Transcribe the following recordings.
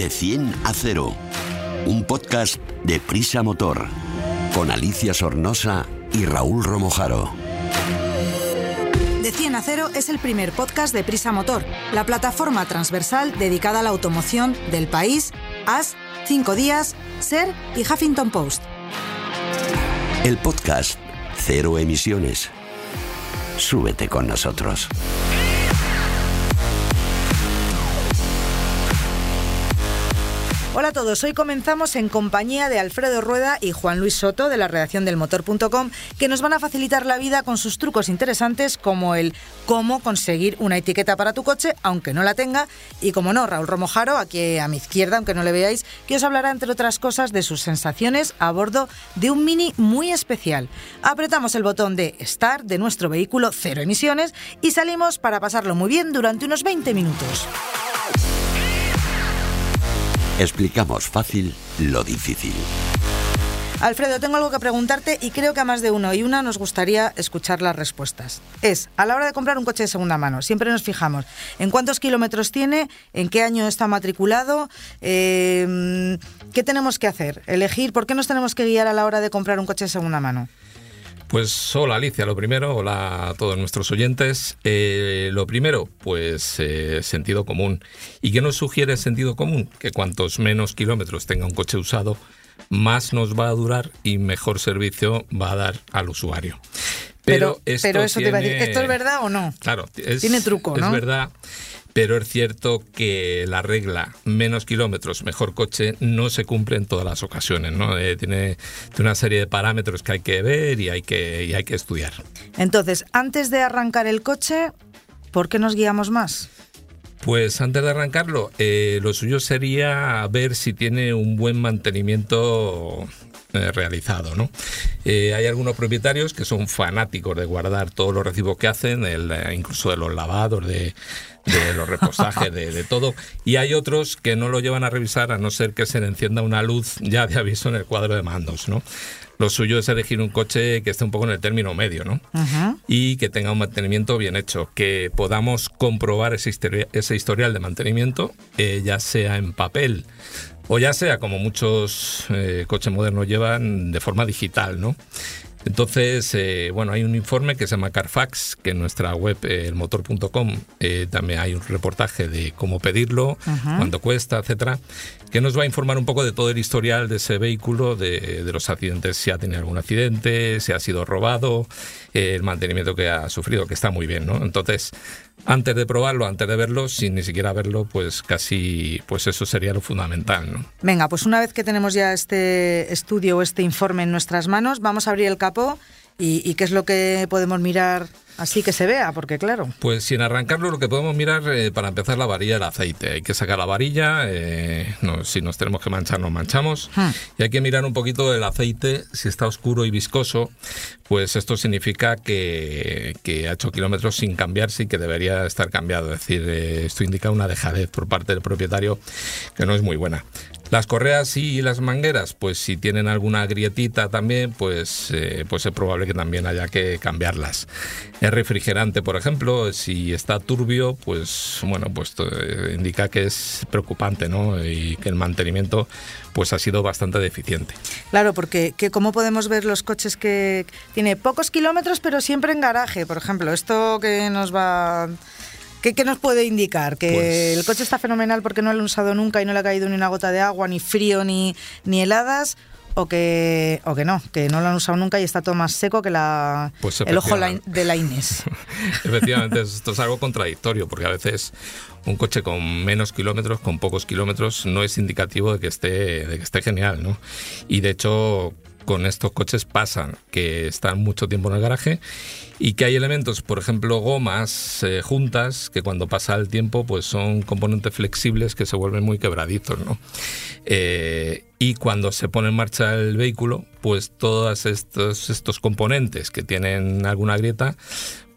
De 100 a 0, un podcast de Prisa Motor, con Alicia Sornosa y Raúl Romojaro. De 100 a 0 es el primer podcast de Prisa Motor, la plataforma transversal dedicada a la automoción del país, AS, 5 días, SER y Huffington Post. El podcast Cero Emisiones. Súbete con nosotros. Hola a todos, hoy comenzamos en compañía de Alfredo Rueda y Juan Luis Soto de la redacción del motor.com que nos van a facilitar la vida con sus trucos interesantes como el cómo conseguir una etiqueta para tu coche aunque no la tenga y como no, Raúl Romojaro, aquí a mi izquierda, aunque no le veáis, que os hablará entre otras cosas de sus sensaciones a bordo de un Mini muy especial. Apretamos el botón de Start de nuestro vehículo cero emisiones y salimos para pasarlo muy bien durante unos 20 minutos. Explicamos fácil lo difícil. Alfredo, tengo algo que preguntarte y creo que a más de uno y una nos gustaría escuchar las respuestas. Es, a la hora de comprar un coche de segunda mano, siempre nos fijamos en cuántos kilómetros tiene, en qué año está matriculado, eh, qué tenemos que hacer, elegir, ¿por qué nos tenemos que guiar a la hora de comprar un coche de segunda mano? Pues hola Alicia, lo primero, hola a todos nuestros oyentes. Eh, lo primero, pues eh, sentido común. ¿Y qué nos sugiere sentido común? Que cuantos menos kilómetros tenga un coche usado, más nos va a durar y mejor servicio va a dar al usuario. Pero, esto pero eso te iba a decir, ¿esto es verdad o no? Claro, tiene truco, ¿no? Es verdad pero es cierto que la regla menos kilómetros, mejor coche, no se cumple en todas las ocasiones. ¿no? Eh, tiene, una serie de parámetros que hay que ver y hay que, y hay que estudiar. Entonces, antes de arrancar el coche, ¿por qué nos guiamos más? Pues antes de arrancarlo, eh, lo suyo sería ver si tiene un buen mantenimiento eh, realizado. ¿no? hay algunos propietarios que son fanáticos de guardar todos los recibos que hacen, el, incluso de los lavados, de, de los repostajes, de, todo. Y hay otros que no lo llevan a revisar a no ser que se le encienda una luz ya de aviso en el cuadro de mandos, ¿no? Lo suyo es elegir un coche que esté un poco en el término medio, ¿no? Y que tenga un mantenimiento bien hecho, que podamos comprobar ese, historial de mantenimiento, eh, ya sea en papel o ya sea como muchos eh, coches modernos llevan de forma digital, ¿no? Entonces, eh, bueno, hay un informe que se llama Carfax, que en nuestra web, eh, elmotor.com, eh, también hay un reportaje de cómo pedirlo, cuánto cuesta, etcétera, que nos va a informar un poco de todo el historial de ese vehículo, de, los accidentes, si ha tenido algún accidente, si ha sido robado, el mantenimiento que ha sufrido, que está muy bien, ¿no? Entonces, antes de probarlo, antes de verlo, sin ni siquiera verlo, pues casi, pues eso sería lo fundamental, ¿no? Venga, pues una vez que tenemos ya este estudio o este informe en nuestras manos, vamos a abrir el capó y qué es lo que podemos mirar Así que se vea, porque claro. Pues sin arrancarlo, lo que podemos mirar eh, para empezar la varilla del aceite. Hay que sacar la varilla, eh, si nos tenemos que manchar, nos manchamos. Hmm. Y hay que mirar un poquito el aceite, si está oscuro y viscoso, pues esto significa que, ha hecho kilómetros sin cambiarse y que debería estar cambiado. Es decir, eh, esto indica una dejadez por parte del propietario que no es muy buena. Las correas y las mangueras, pues si tienen alguna grietita también, pues, eh, pues es probable que también haya que cambiarlas. El refrigerante, por ejemplo, si está turbio, pues bueno, pues eh, indica que es preocupante, ¿no? Y que el mantenimiento pues ha sido bastante deficiente. Claro, porque que, ¿cómo podemos ver los coches que tiene pocos kilómetros pero siempre en garaje? Por ejemplo, esto que nos va ¿Qué, nos puede indicar? ¿Que pues el coche está fenomenal porque no lo han usado nunca y no le ha caído ni una gota de agua, ni frío, ni, ni heladas? O que, o que no, que no lo han usado nunca y está todo más seco que la, pues el ojo de la Inés. efectivamente, esto es algo contradictorio porque a veces un coche con menos kilómetros, con pocos kilómetros, no es indicativo de que esté, de que esté genial, ¿no? Y de hecho, con estos coches pasan, que están mucho tiempo en el garaje y que hay elementos, por ejemplo, gomas eh, juntas, que cuando pasa el tiempo pues son componentes flexibles que se vuelven muy quebradizos, ¿no? Eh, y cuando se pone en marcha el vehículo, pues todos estos, estos componentes que tienen alguna grieta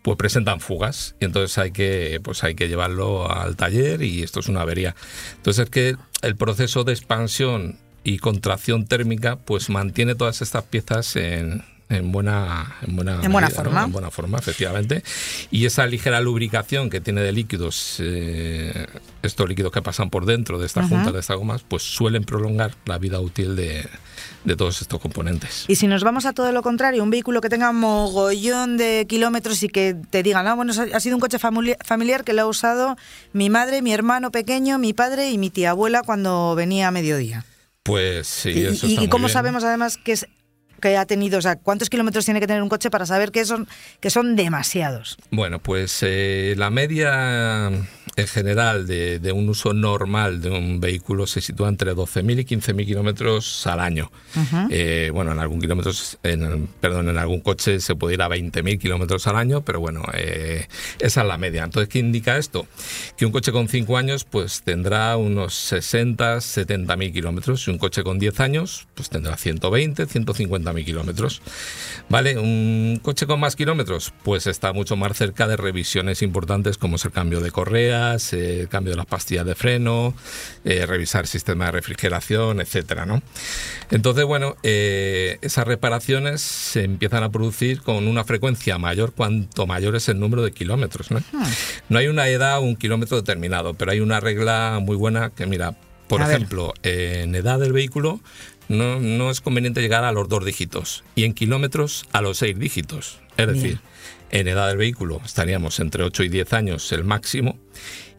pues presentan fugas y entonces hay que pues hay que llevarlo al taller y esto es una avería. Entonces es que el proceso de expansión y contracción térmica, pues mantiene todas estas piezas en, en buena, en buena, En buena medida, ¿no? forma. En buena forma, efectivamente. Y esa ligera lubricación que tiene de líquidos, eh, estos líquidos que pasan por dentro de estas juntas de estas gomas, pues suelen prolongar la vida útil de, de todos estos componentes. Y si nos vamos a todo lo contrario, un vehículo que tenga mogollón de kilómetros y que te digan, ah, bueno, ha sido un coche famili- familiar que lo ha usado mi madre, mi hermano pequeño, mi padre y mi tía abuela cuando venía a mediodía. Pues sí, y, eso está y muy cómo bien. sabemos además que es que ha tenido, o sea, cuántos kilómetros tiene que tener un coche para saber que son que son demasiados. Bueno, pues eh, la media en general de, de un uso normal de un vehículo se sitúa entre 12.000 y 15.000 kilómetros al año. Eh, bueno, en algún kilómetros, en, perdón, en algún coche se puede ir a 20.000 kilómetros al año, pero bueno, eh, esa es la media. Entonces, ¿qué indica esto? Que un coche con 5 años pues tendrá unos 60, 70.000 kilómetros y un coche con 10 años pues tendrá 120, 150.000 kilómetros. ¿Vale? Un coche con más kilómetros pues está mucho más cerca de revisiones importantes como es el cambio de correas, el cambio de las pastillas de freno, eh, revisar el sistema de refrigeración, etcétera, ¿no? Entonces, bueno, eh, esas reparaciones se empiezan a producir con una frecuencia mayor cuanto mayor es el número de kilómetros, ¿no? No hay una edad o un kilómetro determinado, pero hay una regla muy buena que, mira, por A ejemplo, en edad del vehículo no, no es conveniente llegar a los dos dígitos y en kilómetros a los seis dígitos. Es Bien. decir, en edad del vehículo estaríamos entre 8 y 10 años el máximo.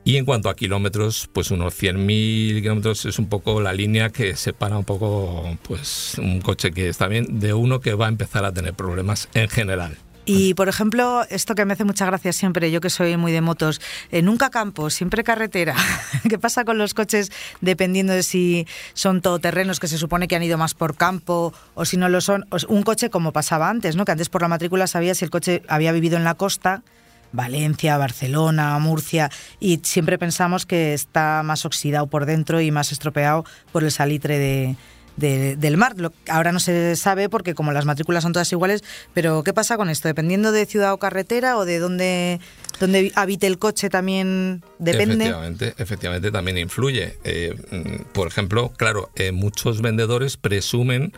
Y en cuanto a kilómetros, pues unos 100.000 kilómetros es un poco la línea que separa un poco pues un coche que está bien de uno que va a empezar a tener problemas en general. Y por ejemplo, esto que me hace mucha gracia siempre, yo que soy muy de motos, eh, nunca campo, siempre carretera. ¿Qué pasa con los coches dependiendo de si son todoterrenos que se supone que han ido más por campo o si no lo son? Un coche como pasaba antes, ¿no? Que antes por la matrícula sabía si el coche había vivido en la costa. Valencia, Barcelona, Murcia, y siempre pensamos que está más oxidado por dentro y más estropeado por el salitre de, de- del mar. Ahora no se sabe porque como las matrículas son todas iguales, pero ¿qué pasa con esto? Dependiendo de ciudad o carretera o de dónde, dónde habite el coche también depende. Efectivamente, efectivamente también influye. Eh, mm, por ejemplo, claro, eh, muchos vendedores presumen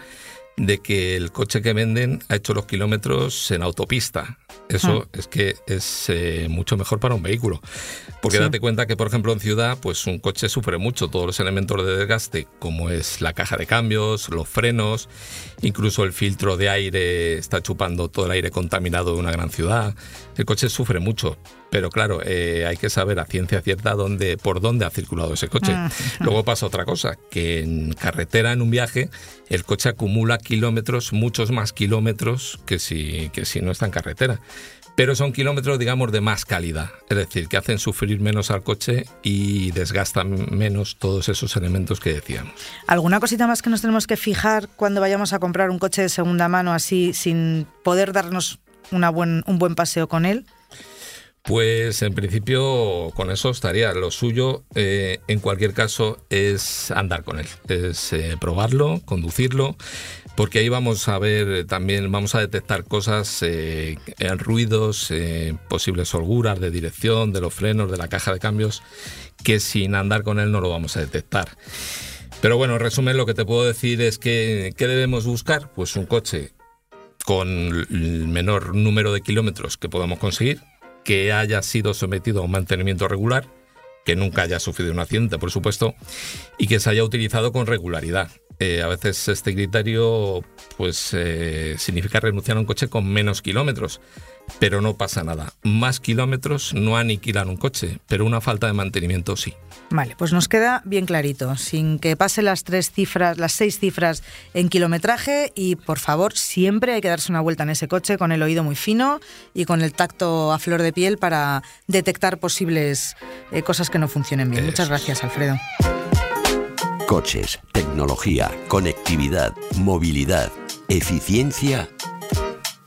de que el coche que venden ha hecho los kilómetros en autopista. Eso es que es eh, mucho mejor para un vehículo. Porque Sí. date cuenta que, por ejemplo, en ciudad, pues un coche sufre mucho todos los elementos de desgaste, como es la caja de cambios, los frenos, incluso el filtro de aire está chupando todo el aire contaminado de una gran ciudad. El coche sufre mucho. Pero claro, eh, hay que saber a ciencia cierta dónde, por dónde ha circulado ese coche. Ah. Luego pasa otra cosa, que en carretera, en un viaje, el coche acumula kilómetros, muchos más kilómetros que si, que si no está en carretera. Pero son kilómetros, digamos, de más calidad. Es decir, que hacen sufrir menos al coche y desgastan menos todos esos elementos que decíamos. ¿Alguna cosita más que nos tenemos que fijar cuando vayamos a comprar un coche de segunda mano así sin poder darnos una buen, un buen paseo con él? Pues en principio con eso estaría. Lo suyo, eh, en cualquier caso, es andar con él, es eh, probarlo, conducirlo, porque ahí vamos a ver eh, también, vamos a detectar cosas, ruidos, posibles holguras de dirección, de los frenos, de la caja de cambios, que sin andar con él no lo vamos a detectar. Pero bueno, en resumen, lo que te puedo decir es que, ¿qué debemos buscar? Pues un coche con el menor número de kilómetros que podamos conseguir, que haya sido sometido a un mantenimiento regular, que nunca haya sufrido un accidente, por supuesto, y que se haya utilizado con regularidad. Eh, a veces este criterio pues eh, significa renunciar a un coche con menos kilómetros, pero no pasa nada. Más kilómetros no aniquilan un coche, pero una falta de mantenimiento sí. Vale, pues nos queda bien clarito, sin que pase las tres cifras, las seis cifras en kilometraje y por favor siempre hay que darse una vuelta en ese coche con el oído muy fino y con el tacto a flor de piel para detectar posibles eh, cosas que no funcionen bien. Eso Muchas gracias, Alfredo. Coches, tecnología, conectividad, movilidad, eficiencia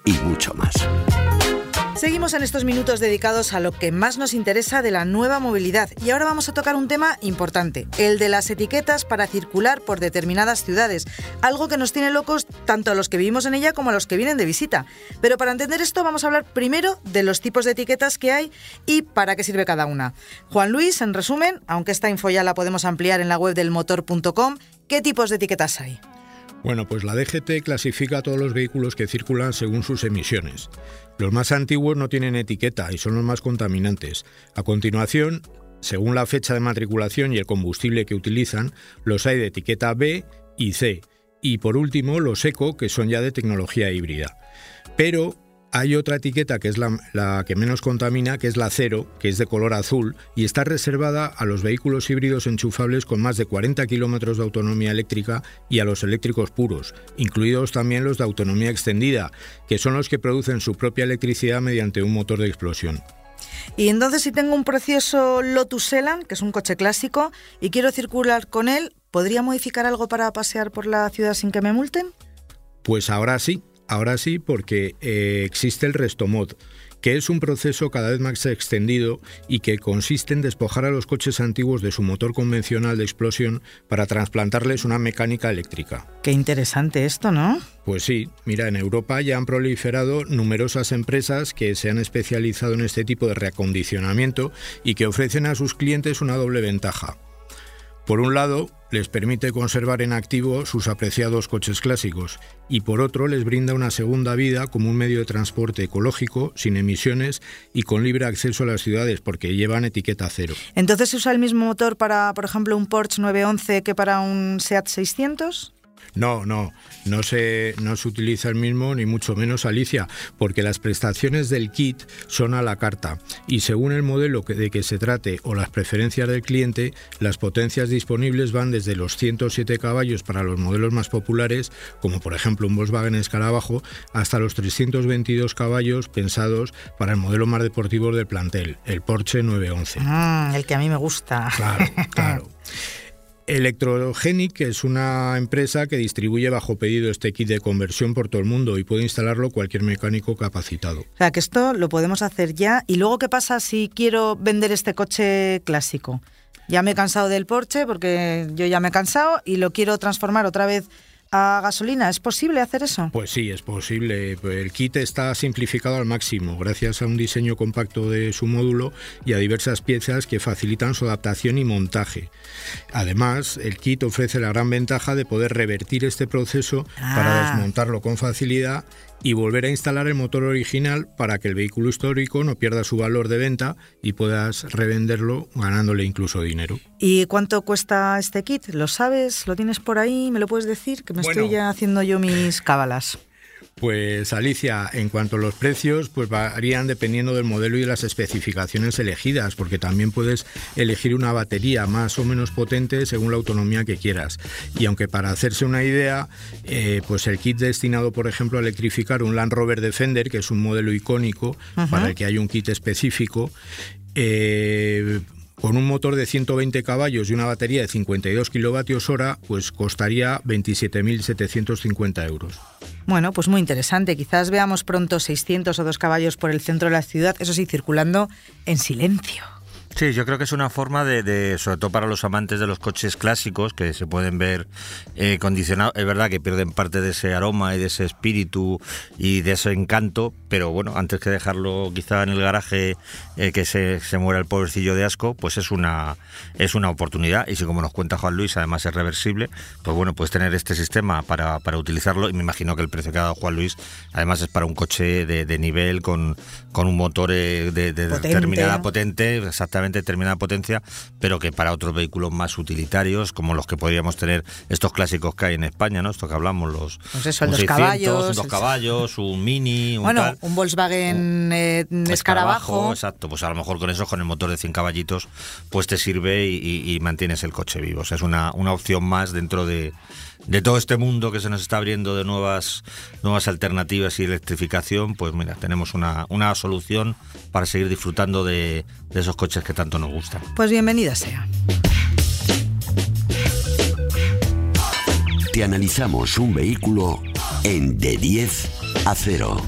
y mucho más. Seguimos en estos minutos dedicados a lo que más nos interesa de la nueva movilidad y ahora vamos a tocar un tema importante, el de las etiquetas para circular por determinadas ciudades, algo que nos tiene locos tanto a los que vivimos en ella como a los que vienen de visita. Pero para entender esto vamos a hablar primero de los tipos de etiquetas que hay y para qué sirve cada una. Juan Luis, en resumen, aunque esta info ya la podemos ampliar en la web del motor.com, ¿qué tipos de etiquetas hay? Bueno, pues la DGT clasifica a todos los vehículos que circulan según sus emisiones. Los más antiguos no tienen etiqueta y son los más contaminantes. A continuación, según la fecha de matriculación y el combustible que utilizan, los hay de etiqueta B y C. Y por último, los eco, que son ya de tecnología híbrida. Pero hay otra etiqueta que es la, que menos contamina, que es la cero, que es de color azul y está reservada a los vehículos híbridos enchufables con más de 40 kilómetros de autonomía eléctrica y a los eléctricos puros, incluidos también los de autonomía extendida, que son los que producen su propia electricidad mediante un motor de explosión. Y entonces si tengo un precioso Lotus Elan, que es un coche clásico, y quiero circular con él, ¿podría modificar algo para pasear por la ciudad sin que me multen? Pues ahora sí, Ahora sí, porque eh, existe el restomod, que es un proceso cada vez más extendido y que consiste en despojar a los coches antiguos de su motor convencional de explosión para trasplantarles una mecánica eléctrica. Qué interesante esto, ¿no? Pues sí, mira, en Europa ya han proliferado numerosas empresas que se han especializado en este tipo de reacondicionamiento y que ofrecen a sus clientes una doble ventaja. Por un lado, les permite conservar en activo sus apreciados coches clásicos y por otro les brinda una segunda vida como un medio de transporte ecológico, sin emisiones y con libre acceso a las ciudades porque llevan etiqueta cero. Entonces se usa el mismo motor para, por ejemplo, un Porsche 911 que para un Seat 600? No, no, no se, no se utiliza el mismo, ni mucho menos Alicia, porque las prestaciones del kit son a la carta y según el modelo de que se trate o las preferencias del cliente, las potencias disponibles van desde los 107 caballos para los modelos más populares, como por ejemplo un Volkswagen Escarabajo, hasta los 322 caballos pensados para el modelo más deportivo del plantel, el Porsche 911. Mm, el que a mí me gusta. Claro, claro. Electrogenic es una empresa que distribuye bajo pedido este kit de conversión por todo el mundo y puede instalarlo cualquier mecánico capacitado. O sea, que esto lo podemos hacer ya. ¿Y luego qué pasa si quiero vender este coche clásico? Ya me he cansado del Porsche porque yo ya me he cansado y lo quiero transformar otra vez a gasolina. ¿Es posible hacer eso? Pues sí, es posible. El kit está simplificado al máximo gracias a un diseño compacto de su módulo y a diversas piezas que facilitan su adaptación y montaje. Además, el kit ofrece la gran ventaja de poder revertir este proceso para ah. desmontarlo con facilidad y volver a instalar el motor original para que el vehículo histórico no pierda su valor de venta y puedas revenderlo ganándole incluso dinero. ¿Y cuánto cuesta este kit? ¿Lo sabes? ¿Lo tienes por ahí? ¿Me lo puedes decir? Que me estoy ya haciendo yo mis cábalas. Pues Alicia, en cuanto a los precios, pues varían dependiendo del modelo y de las especificaciones elegidas, porque también puedes elegir una batería más o menos potente según la autonomía que quieras. Y aunque para hacerse una idea, eh, pues el kit destinado, por ejemplo, a electrificar un Land Rover Defender, que es un modelo icónico para el que hay un kit específico, eh, con un motor de 120 caballos y una batería de 52 kilovatios hora, pues costaría 27.750 euros. Bueno, pues muy interesante. Quizás veamos pronto 600 o 2 caballos por el centro de la ciudad, eso sí, circulando en silencio. Sí, yo creo que es una forma de, sobre todo para los amantes de los coches clásicos, que se pueden ver eh, condicionados. Es verdad que pierden parte de ese aroma y de ese espíritu y de ese encanto, pero bueno, antes que dejarlo quizá en el garaje eh, que se, se muera el pobrecillo de asco, pues es una, es una oportunidad. Y si como nos cuenta Juan Luis, además es reversible, pues bueno, puedes tener este sistema para, para utilizarlo. Y me imagino que el precio que ha dado Juan Luis, además es para un coche de, de nivel con, con un motor eh, de, de determinada potente, exactamente determinada potencia, pero que para otros vehículos más utilitarios, como los que podríamos tener estos clásicos que hay en España, ¿no? Esto que hablamos, los, pues dos caballos, dos caballos, un Mini, un bueno, un Volkswagen eh, escarabajo. Exacto, pues a lo mejor con eso, con el motor de 100 caballitos, pues te sirve y, mantienes el coche vivo. O sea, es una, una opción más dentro de de todo este mundo que se nos está abriendo de nuevas, nuevas alternativas y electrificación, pues mira, tenemos una, una solución para seguir disfrutando de, de esos coches que tanto nos gustan. Pues bienvenida sea. Te analizamos un vehículo en de 10 a 0.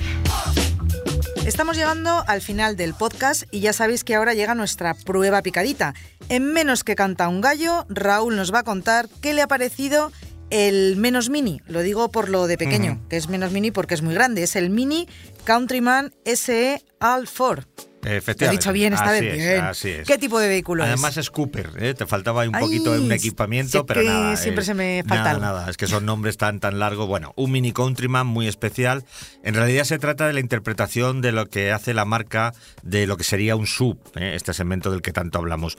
Estamos llegando al final del podcast y ya sabéis que ahora llega nuestra prueba picadita. En menos que canta un gallo, Raúl nos va a contar qué le ha parecido el menos mini, lo digo por lo de pequeño, que es menos mini porque es muy grande, es el Mini Countryman SE All 4. Te he dicho bien esta vez. bien. así es. ¿Qué tipo de vehículo Además es? es Cooper, ¿eh? te faltaba un poquito de un equipamiento, pero nada. siempre eh, se me falta nada, algo. nada, es que son nombres tan tan largos. Bueno, un Mini Countryman muy especial. En realidad se trata de la interpretación de lo que hace la marca de lo que sería un sub, ¿eh? este segmento del que tanto hablamos.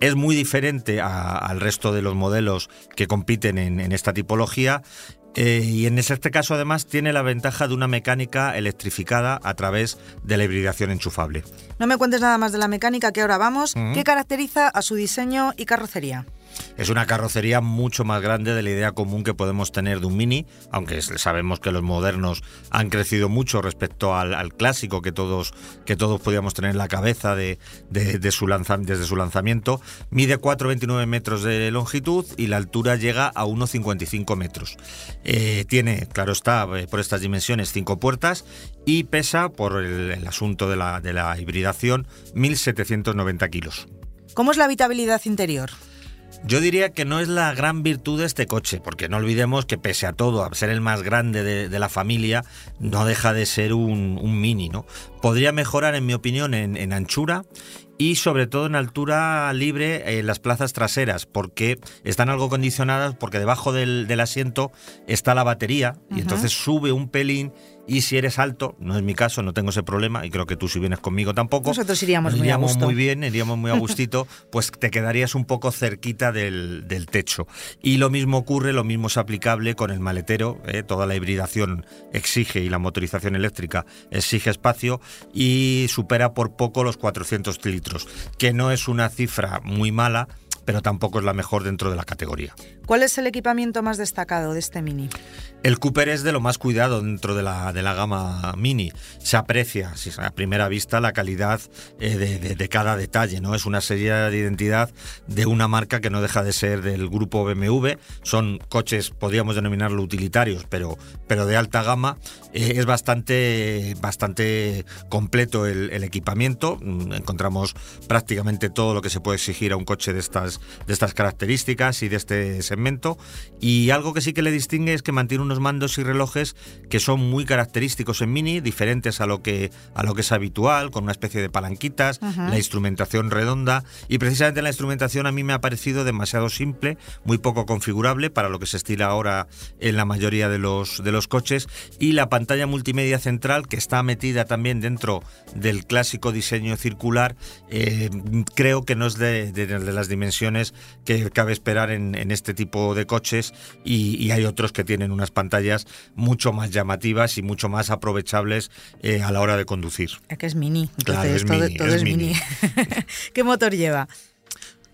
Es muy diferente a- al resto de los modelos que compiten en, en esta tipología. Eh, y en este caso además tiene la ventaja de una mecánica electrificada a través de la hibridación enchufable. No me cuentes nada más de la mecánica que ahora vamos. ¿Qué caracteriza a su diseño y carrocería? Es una carrocería mucho más grande de la idea común que podemos tener de un Mini, aunque sabemos que los modernos han crecido mucho respecto al, clásico que todos, que todos podíamos tener en la cabeza de, de- su desde su lanzamiento. Mide 4,29 metros de longitud y la altura llega a 1,55 metros. Eh, tiene, claro está, eh, por estas dimensiones, cinco puertas y pesa, por el, el asunto de la, de la hibridación, 1.790 kilos. ¿Cómo es la habitabilidad interior? Yo diría que no es la gran virtud de este coche, porque no olvidemos que pese a todo, a ser el más grande de, de la familia, no deja de ser un, un mini, ¿no? Podría mejorar, en mi opinión, en, en anchura y sobre todo en altura libre en las plazas traseras, porque están algo condicionadas, porque debajo del, del asiento está la batería y entonces sube un pelín y si eres alto, no es mi caso, no tengo ese problema y creo que tú si vienes conmigo tampoco. Nosotros iríamos muy a iríamos gusto. muy bien, iríamos muy a gustito, pues te quedarías un poco cerquita del, del techo. Y lo mismo ocurre, lo mismo es aplicable con el maletero, ¿eh? toda la hibridación exige y la motorización eléctrica exige espacio y supera por poco los 400 litros, que no es una cifra muy mala, pero tampoco es la mejor dentro de la categoría. ¿Cuál es el equipamiento más destacado de este Mini? El Cooper es de lo más cuidado dentro de la, de la gama Mini. Se aprecia si a primera vista la calidad eh, de, de- de cada detalle. ¿no? Es una serie de identidad de una marca que no deja de ser del grupo BMW. Son coches, podríamos denominarlo utilitarios, pero, pero de alta gama. Eh, es bastante, bastante completo el, el equipamiento. Mm, Encontramos prácticamente todo lo que se puede exigir a un coche de estas, de estas características y de este segmento. Y algo que sí que le distingue es que mantiene unos mandos y relojes que son muy característicos en Mini, diferentes a lo que, a lo que es habitual, con una especie de palanquitas, la instrumentación redonda. Y precisamente la instrumentación a mí me ha parecido demasiado simple, muy poco configurable para lo que se estila ahora en la mayoría de los, de los coches. Y la pantalla multimedia central, que está metida también dentro del clásico diseño circular, eh, creo que no es de, de- de las dimensiones que cabe esperar en, en este tipo de coches y, y hay otros que tienen unas pantallas mucho más llamativas y mucho más aprovechables eh, a la hora de conducir. Es que es Mini. Claro, Entonces es todo, mini, todo es es Mini. mini. ¿Qué motor lleva?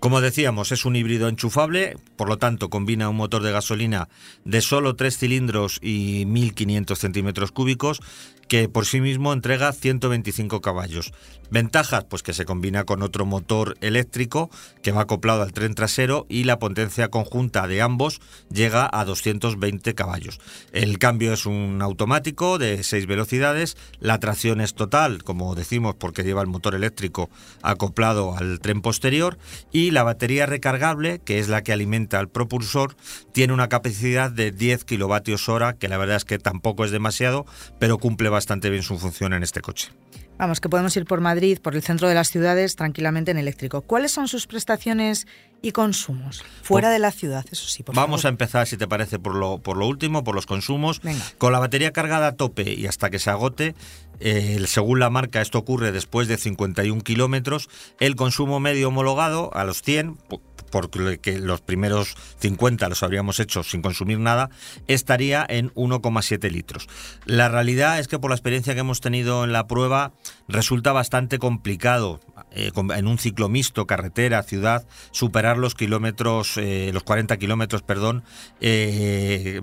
Como decíamos, es un híbrido enchufable, por lo tanto combina un motor de gasolina de solo 3 cilindros y 1500 centímetros cúbicos que por sí mismo entrega 125 caballos. Ventajas, pues que se combina con otro motor eléctrico que va acoplado al tren trasero y la potencia conjunta de ambos llega a 220 caballos. El cambio es un automático de 6 velocidades, la tracción es total, como decimos, porque lleva el motor eléctrico acoplado al tren posterior y la batería recargable, que es la que alimenta al propulsor, tiene una capacidad de 10 kilovatios hora, que la verdad es que tampoco es demasiado, pero cumple bastante bien su función en este coche. Vamos, que podemos ir por Madrid, por el centro de las ciudades, tranquilamente en eléctrico. ¿Cuáles son sus prestaciones y consumos? Fuera Por- de la ciudad, eso sí, por Vamos a empezar, si te parece, por lo, por lo último, por los consumos. Venga. Con la batería cargada a tope y hasta que se agote, eh, según la marca, esto ocurre después de 51 kilómetros, el consumo medio homologado a los 100, po- porque los primeros 50 los habríamos hecho sin consumir nada, estaría en 1,7 litros. La realidad es que por la experiencia que hemos tenido en la prueba, resulta bastante complicado eh, en un ciclo mixto, carretera, ciudad, superar los kilómetros, eh, los 40 kilómetros, perdón, eh,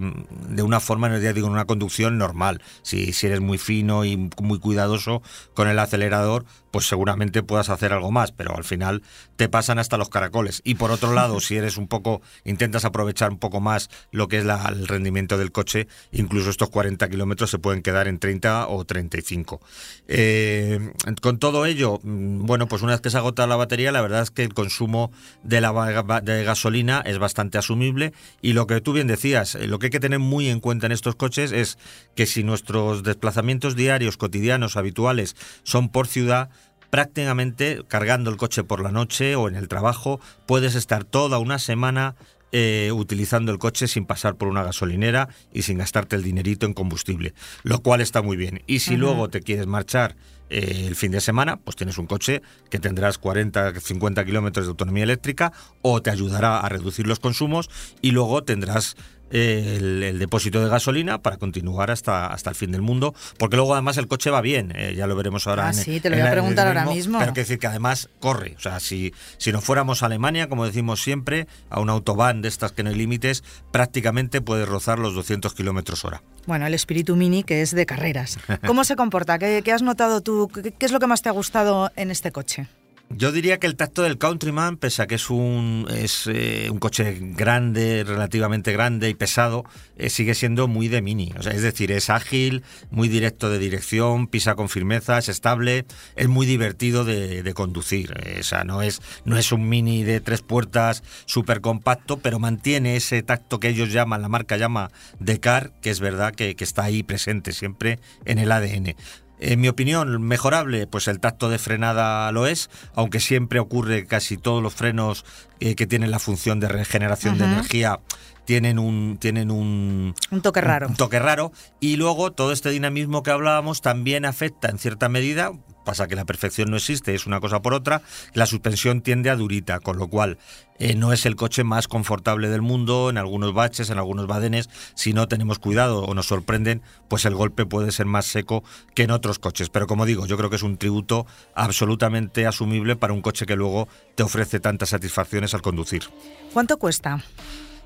de una forma, ya digo, en una conducción normal. Si, si eres muy fino y muy cuidadoso con el acelerador, pues seguramente puedas hacer algo más, pero al final te pasan hasta los caracoles. Y por otro lado, si eres un poco, intentas aprovechar un poco más lo que es la- el rendimiento del coche, incluso estos 40 kilómetros se pueden quedar en 30 o 35. Eh, con todo ello, mm, bueno, pues una vez que se agota la batería, la verdad es que el consumo de la de gasolina es bastante asumible y lo que tú bien decías, eh, lo que hay que tener muy en cuenta en estos coches es que si nuestros desplazamientos diarios, cotidianos, habituales son por ciudad, prácticamente cargando el coche por la noche o en el trabajo, puedes estar toda una semana eh, utilizando el coche sin pasar por una gasolinera y sin gastarte el dinerito en combustible, lo cual está muy bien. Y si luego te quieres marchar eh, el fin de semana, pues tienes un coche que tendrás 40, 50 kilómetros de autonomía eléctrica o te ayudará a reducir los consumos y luego tendrás el, depósito de gasolina para continuar hasta, hasta el fin del mundo, porque luego además el coche va bien, eh, ya lo veremos ahora. Ah, sí, te lo voy a preguntar ahora mismo. Pero que decir que además corre, o sea, si, si no fuéramos a Alemania, como decimos siempre, a un autobahn de estas que no hay límites, prácticamente puedes rozar los 200 kilómetros hora. Bueno, el espíritu mini que es de carreras. ¿Cómo se comporta? ¿Qué, qué has notado tú? ¿Qué es lo que más te ha gustado en este coche? Yo diría que el tacto del Countryman, pese a que es un, es, eh, un coche grande, relativamente grande y pesado, eh, sigue siendo muy de mini. O sea, es decir, es ágil, muy directo de dirección, pisa con firmeza, es estable, es muy divertido de, conducir. Eh, o sea, no es, no es un mini de tres puertas súper compacto, pero mantiene ese tacto que ellos llaman, la marca llama de car, que es verdad que, que está ahí presente siempre en el ADN. En mi opinión, mejorable, pues el tacto de frenada lo es, aunque siempre ocurre casi todos los frenos eh, que tienen la función de regeneración de energía tienen un tienen un, un toque raro. Un, toque raro y luego todo este dinamismo que hablábamos también afecta en cierta medida pasa que la perfección no existe, es una cosa por otra, la suspensión tiende a durita, con lo cual eh, no es el coche más confortable del mundo, en algunos baches, en algunos badenes, si no tenemos cuidado o nos sorprenden, pues el golpe puede ser más seco que en otros coches. Pero como digo, yo creo que es un tributo absolutamente asumible para un coche que luego te ofrece tantas satisfacciones al conducir. ¿Cuánto cuesta?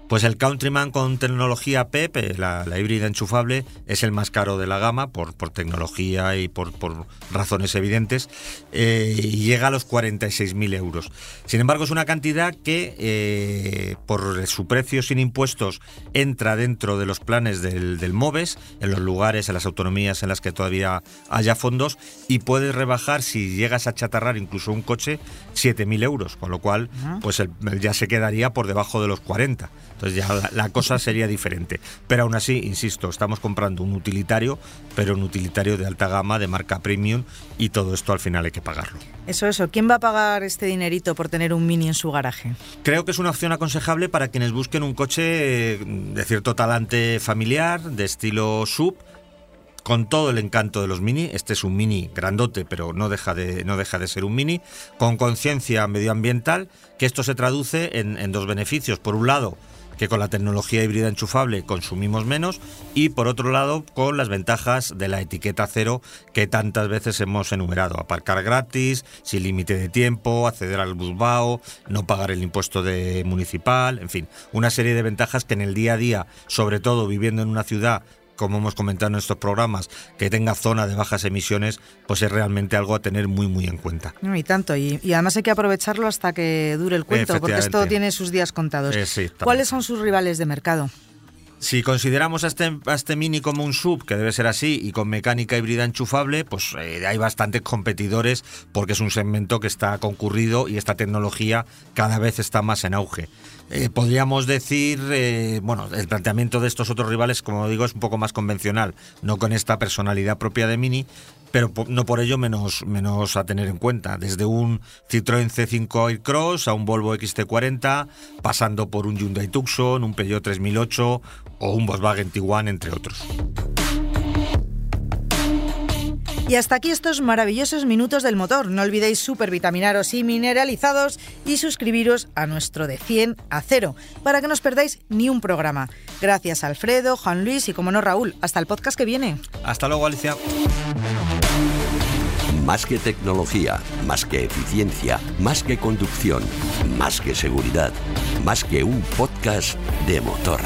Pues el Countryman con tecnología PEP, eh, la, híbrida enchufable, es el más caro de la gama por, por tecnología y por, por razones evidentes, eh, y llega a los 46.000 euros. Sin embargo, es una cantidad que, eh, por su precio sin impuestos, entra dentro de los planes del, del, MOVES, en los lugares, en las autonomías en las que todavía haya fondos, y puedes rebajar, si llegas a chatarrar incluso un coche, 7.000 euros, con lo cual pues ya se quedaría por debajo de los 40. Entonces ya la, cosa sería diferente. Pero aún así, insisto, estamos comprando un utilitario, pero un utilitario de alta gama, de marca premium, y todo esto al final hay que pagarlo. Eso, eso. ¿Quién va a pagar este dinerito por tener un Mini en su garaje? Creo que es una opción aconsejable para quienes busquen un coche eh, de cierto talante familiar, de estilo sub, con todo el encanto de los mini. Este es un mini grandote, pero no deja de, no deja de ser un mini, con conciencia medioambiental, que esto se traduce en, en dos beneficios. Por un lado, que con la tecnología híbrida enchufable consumimos menos y por otro lado con las ventajas de la etiqueta cero que tantas veces hemos enumerado. Aparcar gratis, sin límite de tiempo, acceder al busbao, no pagar el impuesto de municipal, en fin, una serie de ventajas que en el día a día, sobre todo viviendo en una ciudad como hemos comentado en estos programas, que tenga zona de bajas emisiones, pues es realmente algo a tener muy, muy en cuenta. y tanto, y, además hay que aprovecharlo hasta que dure el cuento, porque esto tiene sus días contados. ¿Cuáles son sus rivales de mercado? Si consideramos a este, este, Mini como un sub, que debe ser así, y con mecánica híbrida enchufable, pues eh, hay bastantes competidores porque es un segmento que está concurrido y esta tecnología cada vez está más en auge. Eh, podríamos decir, eh, bueno, el planteamiento de estos otros rivales, como digo, es un poco más convencional, no con esta personalidad propia de Mini, pero no por ello menos, menos a tener en cuenta. Desde un Citroën C5 Aircross a un Volvo XT40, pasando por un Hyundai Tucson, un Peugeot 3008 o un Volkswagen Tiguan, entre otros. Y hasta aquí estos maravillosos minutos del motor. No olvidéis supervitaminaros y mineralizados y suscribiros a nuestro de 100 a 0 para que no os perdáis ni un programa. Gracias Alfredo, Juan Luis y como no Raúl. Hasta el podcast que viene. Hasta luego Alicia. Más que tecnología, más que eficiencia, más que conducción, más que seguridad, más que un podcast de motor.